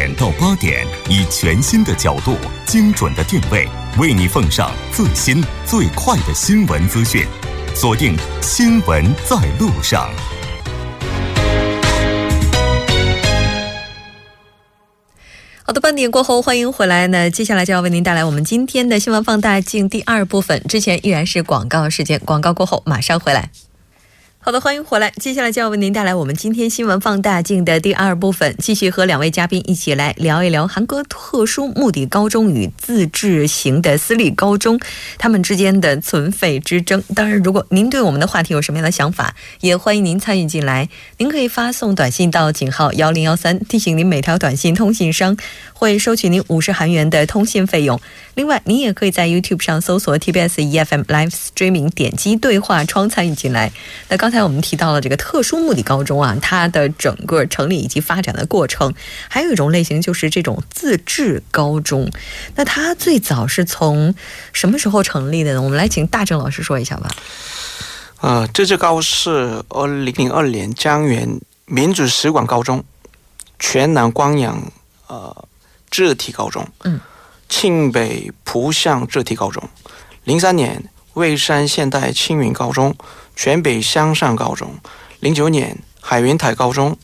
点到八点，以全新的角度、精准的定位，为你奉上最新最快的新闻资讯。锁定《新闻在路上》。好的，半点过后，欢迎回来。那接下来就要为您带来我们今天的新闻放大镜第二部分。之前依然是广告时间，广告过后马上回来。好的，欢迎回来。接下来就要为您带来我们今天新闻放大镜的第二部分，继续和两位嘉宾一起来聊一聊韩国特殊目的高中与自治型的私立高中他们之间的存废之争。当然，如果您对我们的话题有什么样的想法，也欢迎您参与进来。您可以发送短信到井号幺零幺三，提醒您每条短信通信商会收取您五十韩元的通信费用。另外，您也可以在 YouTube 上搜索 TBS EFM Live Streaming，点击对话窗参与进来。那刚才我们提到了这个特殊目的高中啊，它的整个成立以及发展的过程，还有一种类型就是这种自治高中。那它最早是从什么时候成立的呢？我们来请大正老师说一下吧。呃，自治高是二零零二年江源民主使馆高中、全南光阳呃智体高中、嗯，庆北浦项自体高中，零三年蔚山现代青云高中。全北乡上高中，零九年海云台高中，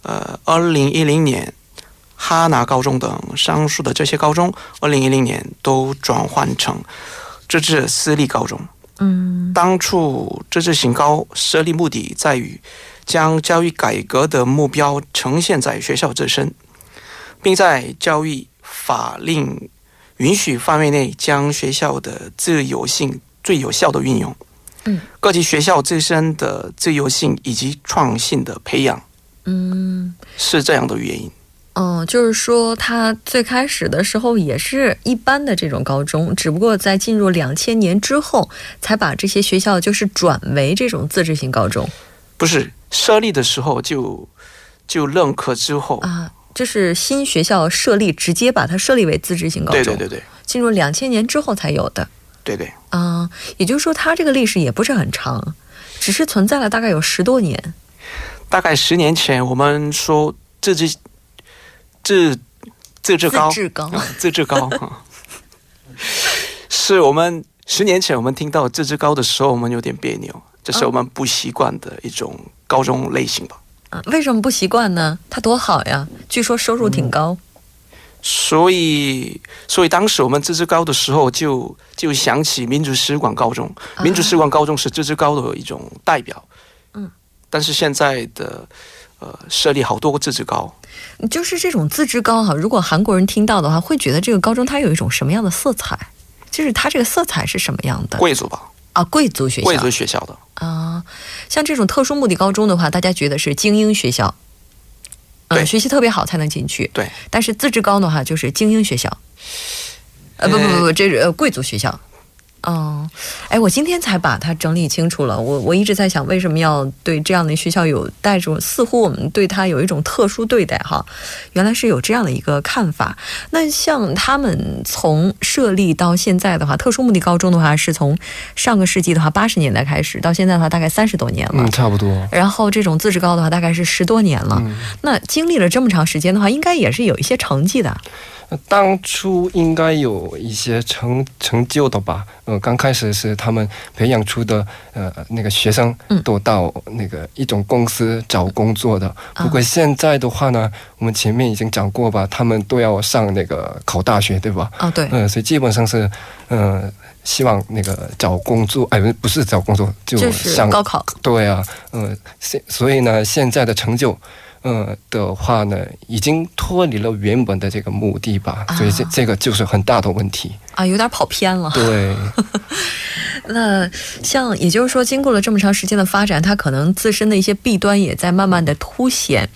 呃，二零一零年哈拿高中等上述的这些高中，二零一零年都转换成自治私立高中。嗯，当初自治型高设立目的在于将教育改革的目标呈现在学校自身，并在教育法令允许范围内将学校的自由性最有效的运用。嗯，各级学校自身的自由性以及创新的培养，嗯，是这样的原因。嗯，就是说，他最开始的时候也是一般的这种高中，只不过在进入两千年之后，才把这些学校就是转为这种自治性高中。不是设立的时候就就认可之后啊，就是新学校设立，直接把它设立为自治性高中。对对对对，进入两千年之后才有的。对对，啊，也就是说，它这个历史也不是很长，只是存在了大概有十多年。大概十年前，我们说自治自自治高自治高自治高，是我们十年前我们听到自治高的时候，我们有点别扭，这是我们不习惯的一种高中类型吧？啊，为什么不习惯呢？它多好呀，据说收入挺高。所以，所以当时我们自治高的时候，就就想起民族使馆高中。民族使馆高中是自治高的一种代表。嗯，但是现在的呃，设立好多个自治高，就是这种自治高哈。如果韩国人听到的话，会觉得这个高中它有一种什么样的色彩？就是它这个色彩是什么样的？贵族吧？啊，贵族学校，贵族学校的啊。像这种特殊目的高中的话，大家觉得是精英学校。对，学习特别好才能进去。对，但是资质高的话就是精英学校，呃，不不不不，这是呃贵族学校。哦，哎，我今天才把它整理清楚了。我我一直在想，为什么要对这样的学校有带着？似乎我们对它有一种特殊对待哈。原来是有这样的一个看法。那像他们从设立到现在的话，特殊目的高中的话，是从上个世纪的话八十年代开始，到现在的话大概三十多年了。嗯，差不多。然后这种自治高的话，大概是十多年了。那经历了这么长时间的话，应该也是有一些成绩的。当初应该有一些成成就的吧？呃，刚开始是他们培养出的呃那个学生都到那个一种公司找工作的。不过现在的话呢，我们前面已经讲过吧，他们都要上那个考大学，对吧？哦，对。嗯，所以基本上是嗯希望那个找工作，哎，不是找工作，就上高考。对啊，嗯，现所以呢，现在的成就。嗯的话呢，已经脱离了原本的这个目的吧，所以这这个就是很大的问题啊，有点跑偏了。对。那像，也就是说，经过了这么长时间的发展，它可能自身的一些弊端也在慢慢的凸显。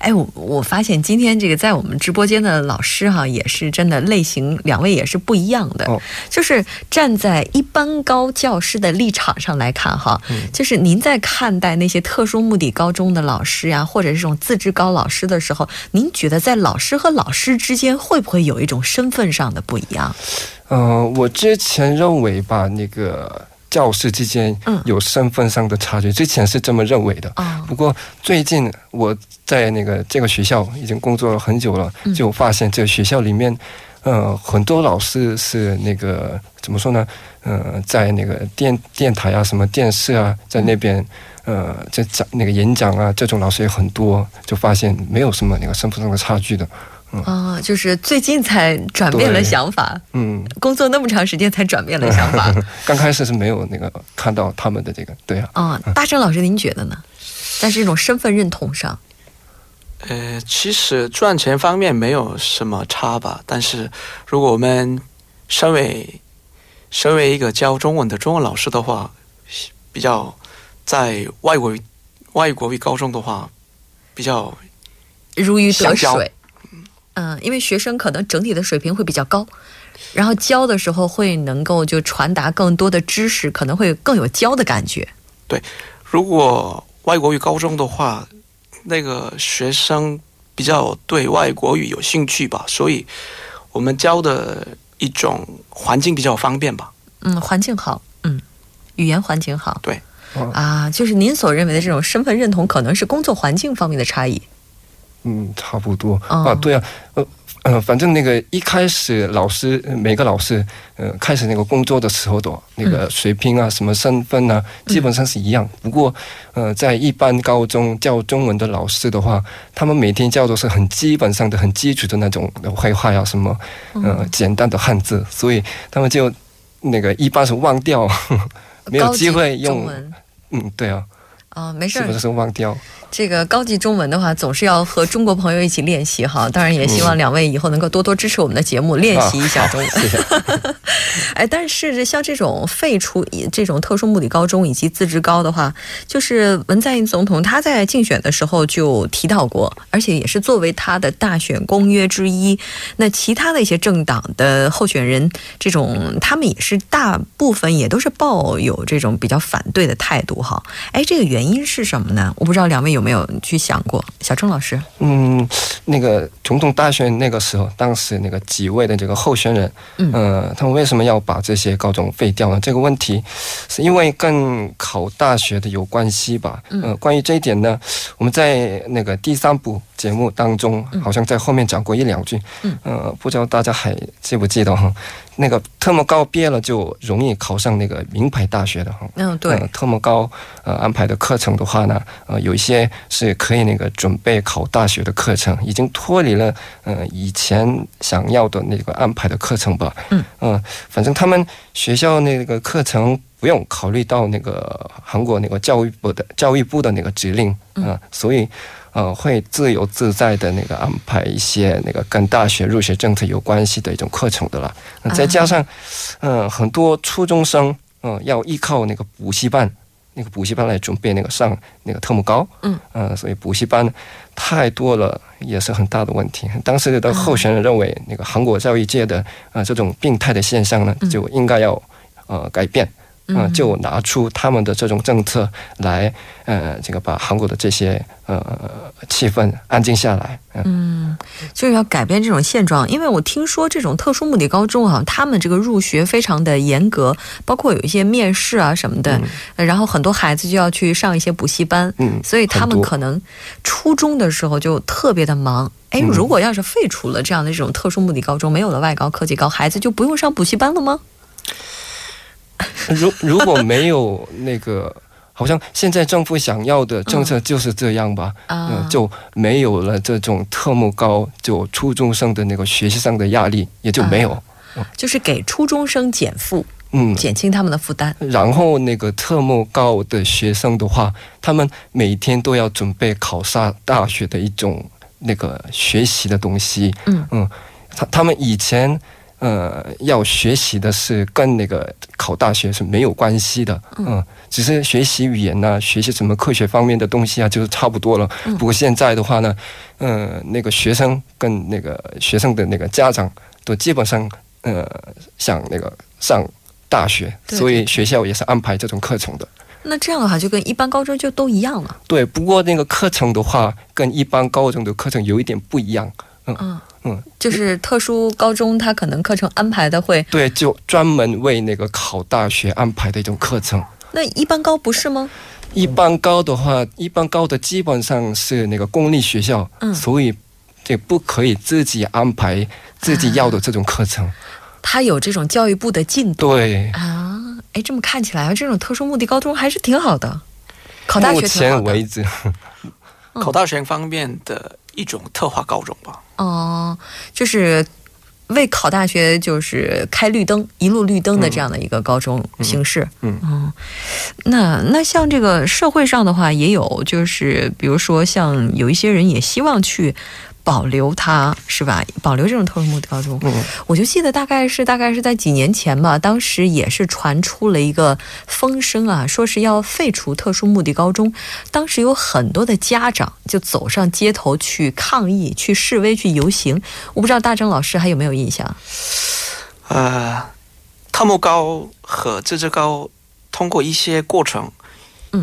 哎，我我发现今天这个在我们直播间的老师哈，也是真的类型，两位也是不一样的。哦，就是站在一般高教师的立场上来看哈，就是您在看待那些特殊目的高中的老师呀，或者这种自治高老师的时候，您觉得在老师和老师之间会不会有一种身份上的不一样？嗯，我之前认为吧，那个教师之间有身份上的差距，之前是这么认为的。不过最近我在那个这个学校已经工作了很久了，就发现这个学校里面，呃，很多老师是那个怎么说呢？呃，在那个电电台啊、什么电视啊，在那边呃，在讲那个演讲啊，这种老师也很多，就发现没有什么那个身份上的差距的。啊，就是最近才转变了想法，嗯，工作那么长时间才转变了想法。刚开始是没有那个看到他们的这个，对啊。啊，大正老师，您觉得呢？在这种身份认同上，呃，其实赚钱方面没有什么差吧。但是如果我们身为身为一个教中文的中文老师的话，比较在外国外国语高中的话，比较如鱼得水。嗯，因为学生可能整体的水平会比较高，然后教的时候会能够就传达更多的知识，可能会更有教的感觉。对，如果外国语高中的话，那个学生比较对外国语有兴趣吧，所以我们教的一种环境比较方便吧。嗯，环境好，嗯，语言环境好。对，啊，就是您所认为的这种身份认同，可能是工作环境方面的差异。嗯，差不多啊，对啊，呃，呃，反正那个一开始老师每个老师，呃，开始那个工作的时候的那个水平啊，什么身份啊，基本上是一样。不过，呃，在一般高中教中文的老师的话，他们每天教的是很基本上的、很基础的那种绘画呀，什么呃简单的汉字，所以他们就那个一般是忘掉，没有机会用。嗯，对啊。啊，没事是不是忘掉？这个高级中文的话，总是要和中国朋友一起练习哈。当然，也希望两位以后能够多多支持我们的节目，练习一下中文。哎，但是像这种废除这种特殊目的高中以及自治高的话，就是文在寅总统他在竞选的时候就提到过，而且也是作为他的大选公约之一。那其他的一些政党的候选人，这种他们也是大部分也都是抱有这种比较反对的态度哈。哎，这个原因是什么呢？我不知道两位有。有没有去想过，小郑老师？嗯，那个总统大选那个时候，当时那个几位的这个候选人，嗯，他们为什么要把这些高中废掉呢？这个问题是因为跟考大学的有关系吧？嗯，关于这一点呢，我们在那个第三部节目当中，好像在后面讲过一两句。嗯，呃，不知道大家还记不记得哈？那个特么高毕业了就容易考上那个名牌大学的哈。嗯，对。特么高呃安排的课程的话呢，呃，有一些是可以那个准备考大学的课程，已经脱离了呃以前想要的那个安排的课程吧。嗯嗯，反正他们学校那个课程不用考虑到那个韩国那个教育部的教育部的那个指令啊，所以。呃，会自由自在的那个安排一些那个跟大学入学政策有关系的一种课程的了。那再加上，嗯，很多初中生，嗯，要依靠那个补习班，那个补习班来准备那个上那个特木高，嗯，嗯，所以补习班太多了，也是很大的问题。当时的候选人认为，那个韩国教育界的啊这种病态的现象呢，就应该要呃改变。嗯，就拿出他们的这种政策来，呃，这个把韩国的这些呃气氛安静下来。嗯，就是要改变这种现状，因为我听说这种特殊目的高中啊，他们这个入学非常的严格，包括有一些面试啊什么的，然后很多孩子就要去上一些补习班，嗯，所以他们可能初中的时候就特别的忙。哎，如果要是废除了这样的这种特殊目的高中，没有了外高科技高，孩子就不用上补习班了吗？如如果没有那个，好像现在政府想要的政策就是这样吧，嗯，就没有了这种特么高，就初中生的那个学习上的压力也就没有，就是给初中生减负，嗯，减轻他们的负担。然后那个特么高的学生的话，他们每天都要准备考上大学的一种那个学习的东西，嗯。嗯，他他们以前。呃，要学习的是跟那个考大学是没有关系的，嗯，只是学习语言呐，学习什么科学方面的东西啊，就是差不多了。不过现在的话呢，嗯，那个学生跟那个学生的那个家长都基本上呃想那个上大学，所以学校也是安排这种课程的。那这样的话，就跟一般高中就都一样了。对，不过那个课程的话，跟一般高中的课程有一点不一样。嗯嗯，就是特殊高中，它可能课程安排的会对，就专门为那个考大学安排的一种课程。那一般高不是吗？一般高的话，一般高的基本上是那个公立学校，嗯，所以这不可以自己安排自己要的这种课程。他有这种教育部的进度，对啊，哎，这么看起来，这种特殊目的高中还是挺好的，考大学。目前为止，考大学方面的一种特化高中吧。哦，就是为考大学就是开绿灯，一路绿灯的这样的一个高中形式。嗯嗯，那那像这个社会上的话，也有就是比如说像有一些人也希望去。保留它是吧？保留这种特殊目的高中，嗯，我就记得大概是大概是在几年前吧，当时也是传出了一个风声啊，说是要废除特殊目的高中。当时有很多的家长就走上街头去抗议、去示威、去游行。我不知道大正老师还有没有印象？呃，特目高和自治高通过一些过程。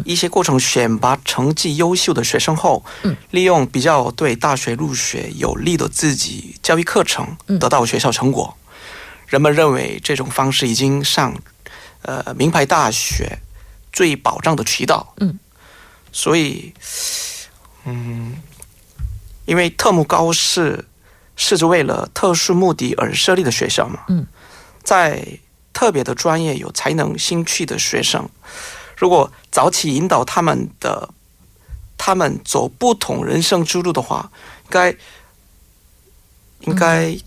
一些过程选拔成绩优秀的学生后，利用比较对大学入学有利的自己教育课程，得到学校成果。人们认为这种方式已经上，呃，名牌大学最保障的渠道。嗯，所以，嗯，因为特目高是是为了特殊目的而设立的学校嘛。嗯，在特别的专业有才能兴趣的学生。如果早起引导他们的，他们走不同人生之路的话，该应该。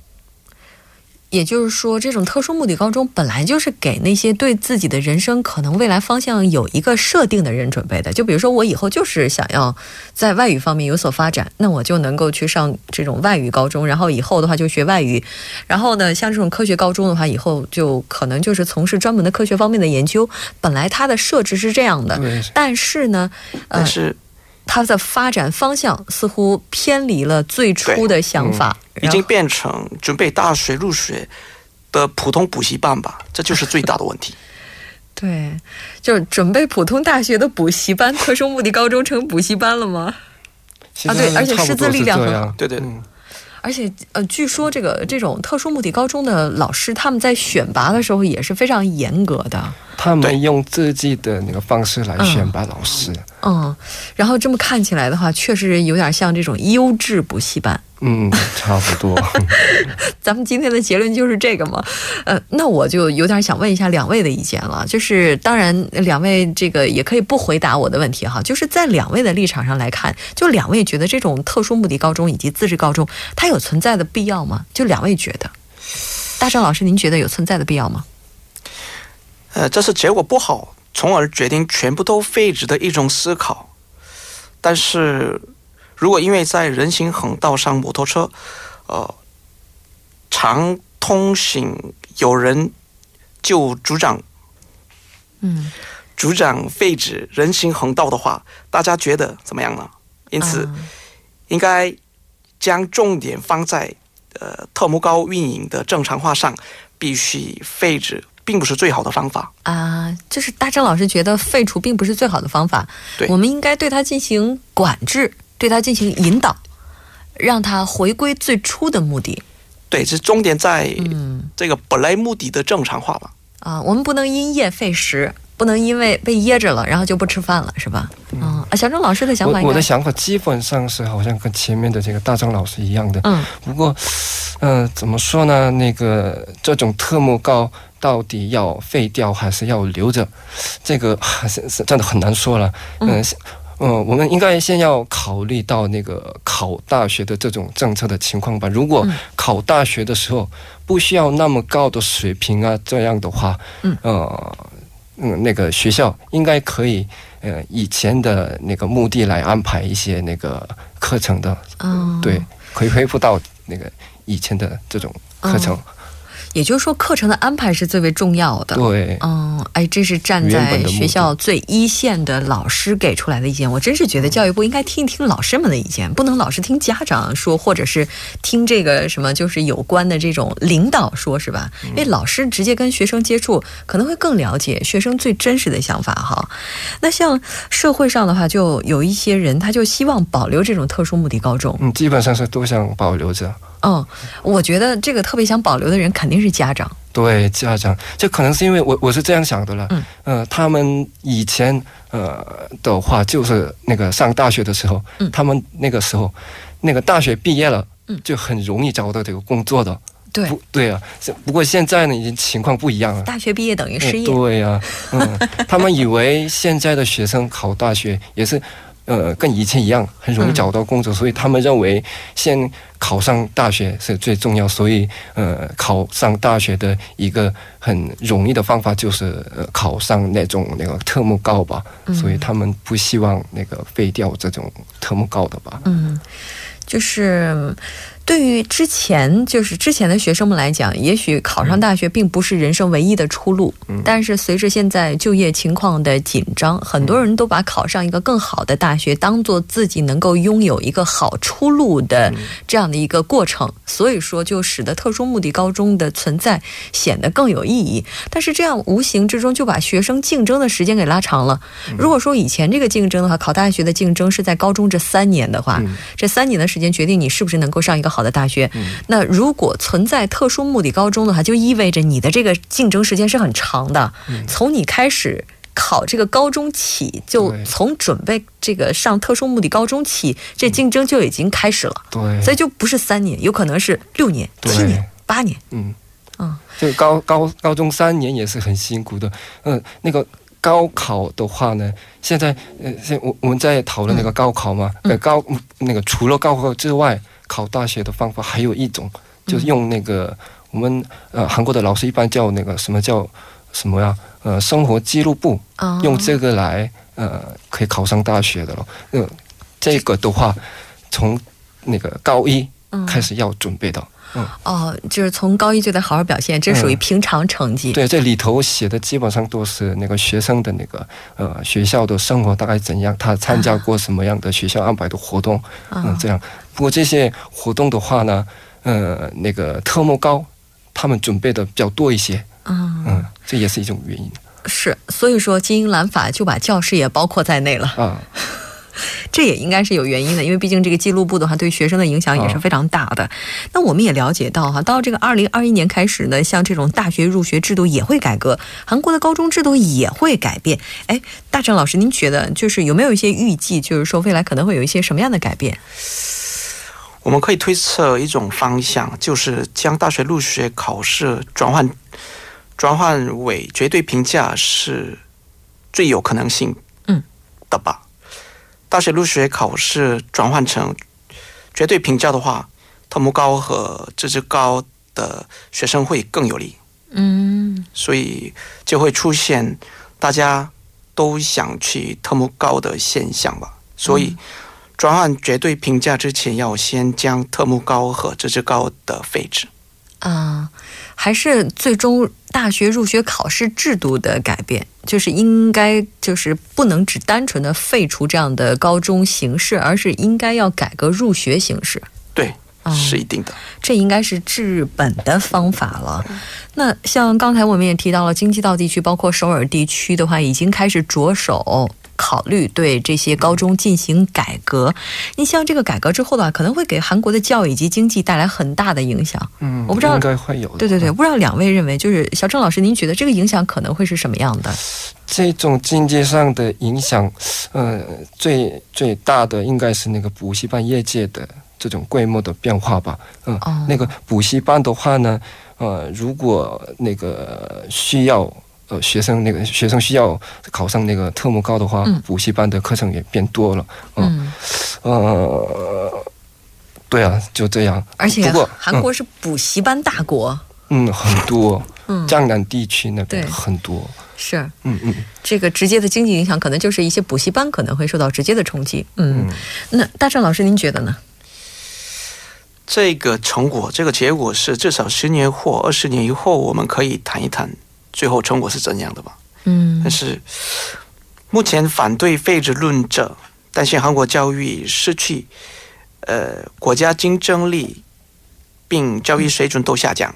也就是说，这种特殊目的高中本来就是给那些对自己的人生可能未来方向有一个设定的人准备的。就比如说，我以后就是想要在外语方面有所发展，那我就能够去上这种外语高中，然后以后的话就学外语。然后呢，像这种科学高中的话，以后就可能就是从事专门的科学方面的研究。本来它的设置是这样的，但是呢，但是。它的发展方向似乎偏离了最初的想法，已经变成准备大学入学的普通补习班吧？这就是最大的问题。对，就是准备普通大学的补习班，特殊目的高中成补习班了吗？啊，对，而且师资力量很好，对对。而且，呃，据说这个这种特殊目的高中的老师，他们在选拔的时候也是非常严格的。他们用自己的那个方式来选拔老师。嗯，然后这么看起来的话，确实有点像这种优质补习班。嗯，差不多。咱们今天的结论就是这个嘛？呃，那我就有点想问一下两位的意见了。就是当然，两位这个也可以不回答我的问题哈。就是在两位的立场上来看，就两位觉得这种特殊目的高中以及自治高中，它有存在的必要吗？就两位觉得，大张老师，您觉得有存在的必要吗？呃，这是结果不好，从而决定全部都废止的一种思考。但是。如果因为在人行横道上摩托车，呃，常通行，有人就主张，嗯，主张废止人行横道的话，大家觉得怎么样呢？因此，应该将重点放在呃特摩高运营的正常化上，必须废止，并不是最好的方法啊。就是大正老师觉得废除并不是最好的方法，对，我们应该对它进行管制。对它进行引导，让它回归最初的目的。对，这重点在这个本来目的的正常化吧。啊，我们不能因噎废食，不能因为被噎着了，然后就不吃饭了，是吧？嗯啊，小郑老师的想法，我的想法基本上是好像跟前面的这个大张老师一样的。嗯，不过，嗯，怎么说呢？那个这种特目高到底要废掉还是要留着？这个还是是真的很难说了。嗯。嗯，我们应该先要考虑到那个考大学的这种政策的情况吧。如果考大学的时候不需要那么高的水平啊，这样的话，嗯，呃，嗯，那个学校应该可以，呃，以前的那个目的来安排一些那个课程的。嗯，对，可以恢复到那个以前的这种课程。也就是说，课程的安排是最为重要的。对，嗯，哎，这是站在学校最一线的老师给出来的意见。我真是觉得教育部应该听一听老师们的意见，不能老是听家长说，或者是听这个什么就是有关的这种领导说，是吧？因为老师直接跟学生接触，可能会更了解学生最真实的想法哈。那像社会上的话，就有一些人，他就希望保留这种特殊目的高中。嗯，基本上是都想保留着。嗯，我觉得这个特别想保留的人肯定是家长。对家长，这可能是因为我我是这样想的了。嗯，呃，他们以前呃的话，就是那个上大学的时候，嗯，他们那个时候，那个大学毕业了，嗯，就很容易找到这个工作的。对，对啊。不过现在呢，已经情况不一样了。大学毕业等于失业。对呀，嗯，他们以为现在的学生考大学也是。呃，跟以前一样，很容易找到工作，所以他们认为先考上大学是最重要。所以，呃，考上大学的一个很容易的方法就是呃考上那种那个特目高吧。所以他们不希望那个废掉这种特目高的吧。嗯，就是。对于之前就是之前的学生们来讲，也许考上大学并不是人生唯一的出路。嗯，但是随着现在就业情况的紧张，很多人都把考上一个更好的大学当做自己能够拥有一个好出路的这样的一个过程。所以说，就使得特殊目的高中的存在显得更有意义。但是这样无形之中就把学生竞争的时间给拉长了。如果说以前这个竞争的话，考大学的竞争是在高中这三年的话，这三年的时间决定你是不是能够上一个好。好的大学，那如果存在特殊目的高中的话，就意味着你的这个竞争时间是很长的。从你开始考这个高中起，就从准备这个上特殊目的高中起，这竞争就已经开始了。对，所以就不是三年，有可能是六年、七年、八年。嗯嗯，就高高高中三年也是很辛苦的。嗯，那个高考的话呢，现在呃，现我我们在讨论那个高考嘛，呃，高那个除了高考之外。考大学的方法还有一种，就是用那个我们呃韩国的老师一般叫那个什么叫什么呀？呃，生活记录簿，用这个来呃可以考上大学的了。呃，这个的话，从那个高一开始要准备的。嗯哦，就是从高一就得好好表现，这属于平常成绩。对，这里头写的基本上都是那个学生的那个呃学校的生活大概怎样，他参加过什么样的学校安排的活动，嗯，这样。不过这些活动的话呢，呃，那个特么高，他们准备的比较多一些，嗯嗯，这也是一种原因。是，所以说精英蓝法就把教师也包括在内了啊。这也应该是有原因的，因为毕竟这个记录簿的话，对学生的影响也是非常大的。那我们也了解到哈，到这个二零二一年开始呢，像这种大学入学制度也会改革，韩国的高中制度也会改变。哎，大正老师，您觉得就是有没有一些预计，就是说未来可能会有一些什么样的改变？我们可以推测一种方向，就是将大学入学考试转换转换为绝对评价是最有可能性嗯的吧。大学入学考试转换成绝对评价的话，特目高和资质高的学生会更有利。嗯，所以就会出现大家都想去特目高的现象吧。所以转换绝对评价之前，要先将特目高和资质高的废止。啊，还是最终大学入学考试制度的改变，就是应该就是不能只单纯的废除这样的高中形式，而是应该要改革入学形式。对，是一定的，这应该是治本的方法了。那像刚才我们也提到了，京畿道地区包括首尔地区的话，已经开始着手。考虑对这些高中进行改革，你像这个改革之后的话，可能会给韩国的教育以及经济带来很大的影响。嗯，我不知道应该会有。对对对，不知道两位认为，就是小郑老师，您觉得这个影响可能会是什么样的？这种经济上的影响，呃，最最大的应该是那个补习班业界的这种规模的变化吧。嗯，那个补习班的话呢，呃，如果那个需要。呃，学生那个学生需要考上那个特目高的话，补习班的课程也变多了。嗯，呃，对啊，就这样。而且，不过韩国是补习班大国。嗯，很多。嗯，江南地区那边很多。是。嗯嗯。这个直接的经济影响，可能就是一些补习班可能会受到直接的冲击。嗯。那大正老师，您觉得呢？这个成果，这个结果是至少十年或二十年以后，我们可以谈一谈最后成果是怎样的吧。嗯，但是目前反对废止论者担心韩国教育失去呃国家竞争力，并教育水准都下降。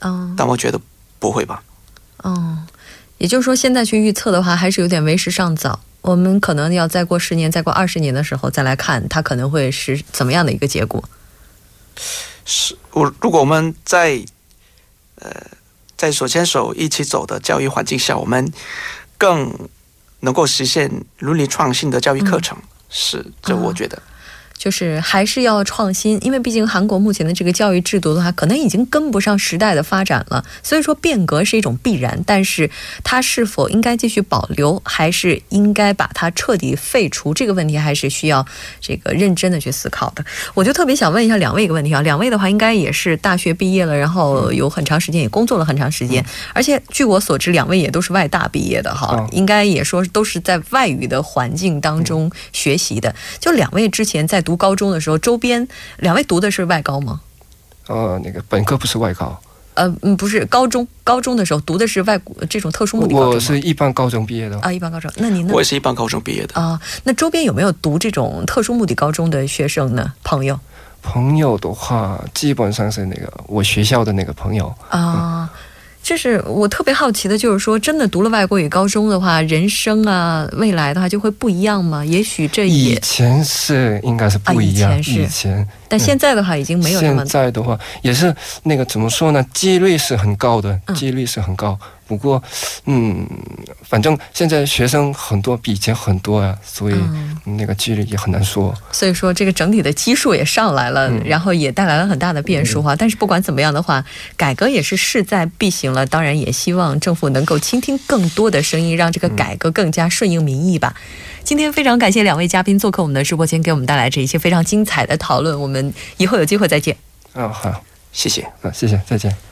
嗯，但我觉得不会吧。哦，也就是说，现在去预测的话，还是有点为时尚早。我们可能要再过十年、再过二十年的时候再来看，它可能会是怎么样的一个结果。是我如果我们在呃在手牵手一起走的教育环境下，我们更能够实现伦理创新的教育课程，是这我觉得。就是还是要创新，因为毕竟韩国目前的这个教育制度的话，可能已经跟不上时代的发展了。所以说变革是一种必然，但是它是否应该继续保留，还是应该把它彻底废除，这个问题还是需要这个认真的去思考的。我就特别想问一下两位一个问题啊，两位的话应该也是大学毕业了，然后有很长时间也工作了很长时间，而且据我所知，两位也都是外大毕业的哈，应该也说都是在外语的环境当中学习的。就两位之前在读。读高中的时候，周边两位读的是外高吗？呃，那个本科不是外高，呃，嗯，不是高中，高中的时候读的是外国这种特殊目的。我是一般高中毕业的啊，一般高中。那您呢？我也是一般高中毕业的啊。那周边有没有读这种特殊目的高中的学生呢？朋友？朋友的话，基本上是那个我学校的那个朋友啊。就是我特别好奇的，就是说，真的读了外国语高中的话，人生啊，未来的话就会不一样吗？也许这以前是应该是不一样，以前，但现在的话已经没有现在的话也是那个怎么说呢？几率是很高的，几率是很高。不过，嗯，反正现在学生很多，比以前很多啊，所以那个几率也很难说。所以说，这个整体的基数也上来了，然后也带来了很大的变数哈。但是不管怎么样的话，改革也是势在必行了。当然，也希望政府能够倾听更多的声音，让这个改革更加顺应民意吧。今天非常感谢两位嘉宾做客我们的直播间，给我们带来这一些非常精彩的讨论。我们以后有机会再见。啊，好，谢谢，啊，谢谢，再见。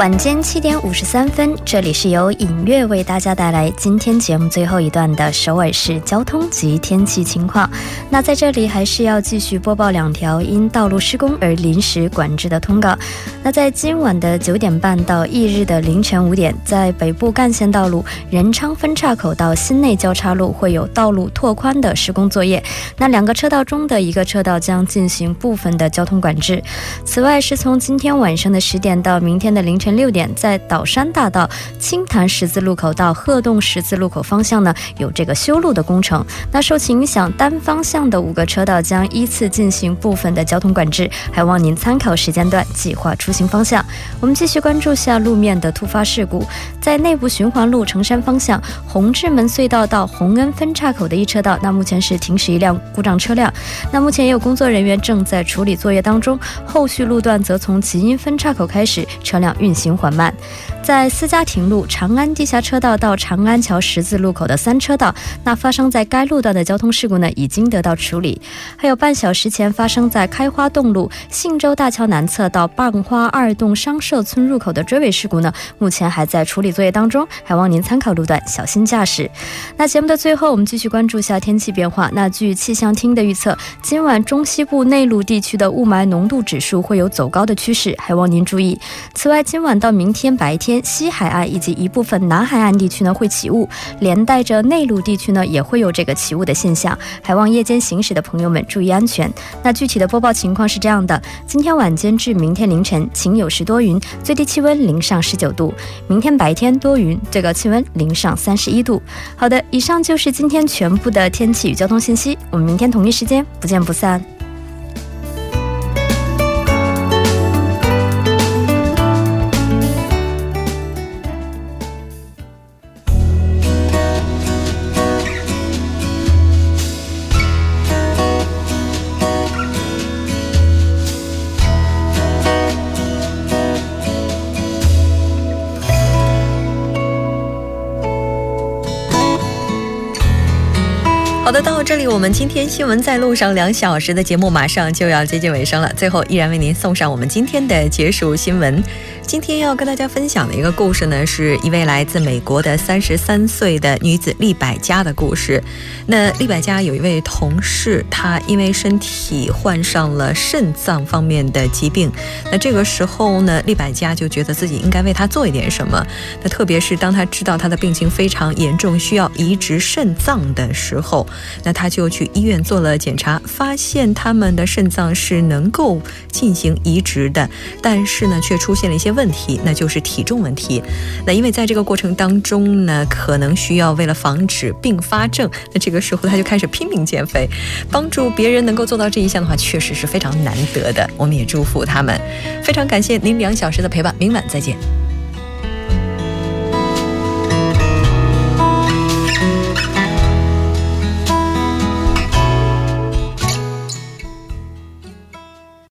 晚间七点五十三分，这里是由影月为大家带来今天节目最后一段的首尔市交通及天气情况。那在这里还是要继续播报两条因道路施工而临时管制的通告。那在今晚的九点半到翌日的凌晨五点，在北部干线道路仁昌分岔口到新内交叉路会有道路拓宽的施工作业。那两个车道中的一个车道将进行部分的交通管制。此外，是从今天晚上的十点到明天的凌晨。六点，在岛山大道青潭十字路口到鹤洞十字路口方向呢，有这个修路的工程。那受其影响，单方向的五个车道将依次进行部分的交通管制，还望您参考时间段计划出行方向。我们继续关注下路面的突发事故，在内部循环路成山方向红志门隧道到洪恩分岔口的一车道，那目前是停驶一辆故障车辆。那目前也有工作人员正在处理作业当中，后续路段则从吉阴分岔口开始，车辆运。行行缓慢，在私家亭路长安地下车道到长安桥十字路口的三车道，那发生在该路段的交通事故呢，已经得到处理。还有半小时前发生在开花洞路信州大桥南侧到半花二洞商社村入口的追尾事故呢，目前还在处理作业当中，还望您参考路段小心驾驶。那节目的最后，我们继续关注一下天气变化。那据气象厅的预测，今晚中西部内陆地区的雾霾浓度指数会有走高的趋势，还望您注意。此外，今晚。到明天白天，西海岸以及一部分南海岸地区呢会起雾，连带着内陆地区呢也会有这个起雾的现象，还望夜间行驶的朋友们注意安全。那具体的播报情况是这样的：今天晚间至明天凌晨晴有时多云，最低气温零上十九度；明天白天多云，最高气温零上三十一度。好的，以上就是今天全部的天气与交通信息，我们明天同一时间不见不散。我们今天新闻在路上两小时的节目马上就要接近尾声了。最后，依然为您送上我们今天的结束新闻。今天要跟大家分享的一个故事呢，是一位来自美国的三十三岁的女子丽百家的故事。那丽百家有一位同事，她因为身体患上了肾脏方面的疾病。那这个时候呢，丽百家就觉得自己应该为他做一点什么。那特别是当他知道他的病情非常严重，需要移植肾脏的时候，那他就去医院做了检查，发现他们的肾脏是能够进行移植的，但是呢，却出现了一些问。问题，那就是体重问题。那因为在这个过程当中呢，可能需要为了防止并发症，那这个时候他就开始拼命减肥。帮助别人能够做到这一项的话，确实是非常难得的。我们也祝福他们。非常感谢您两小时的陪伴，明晚再见。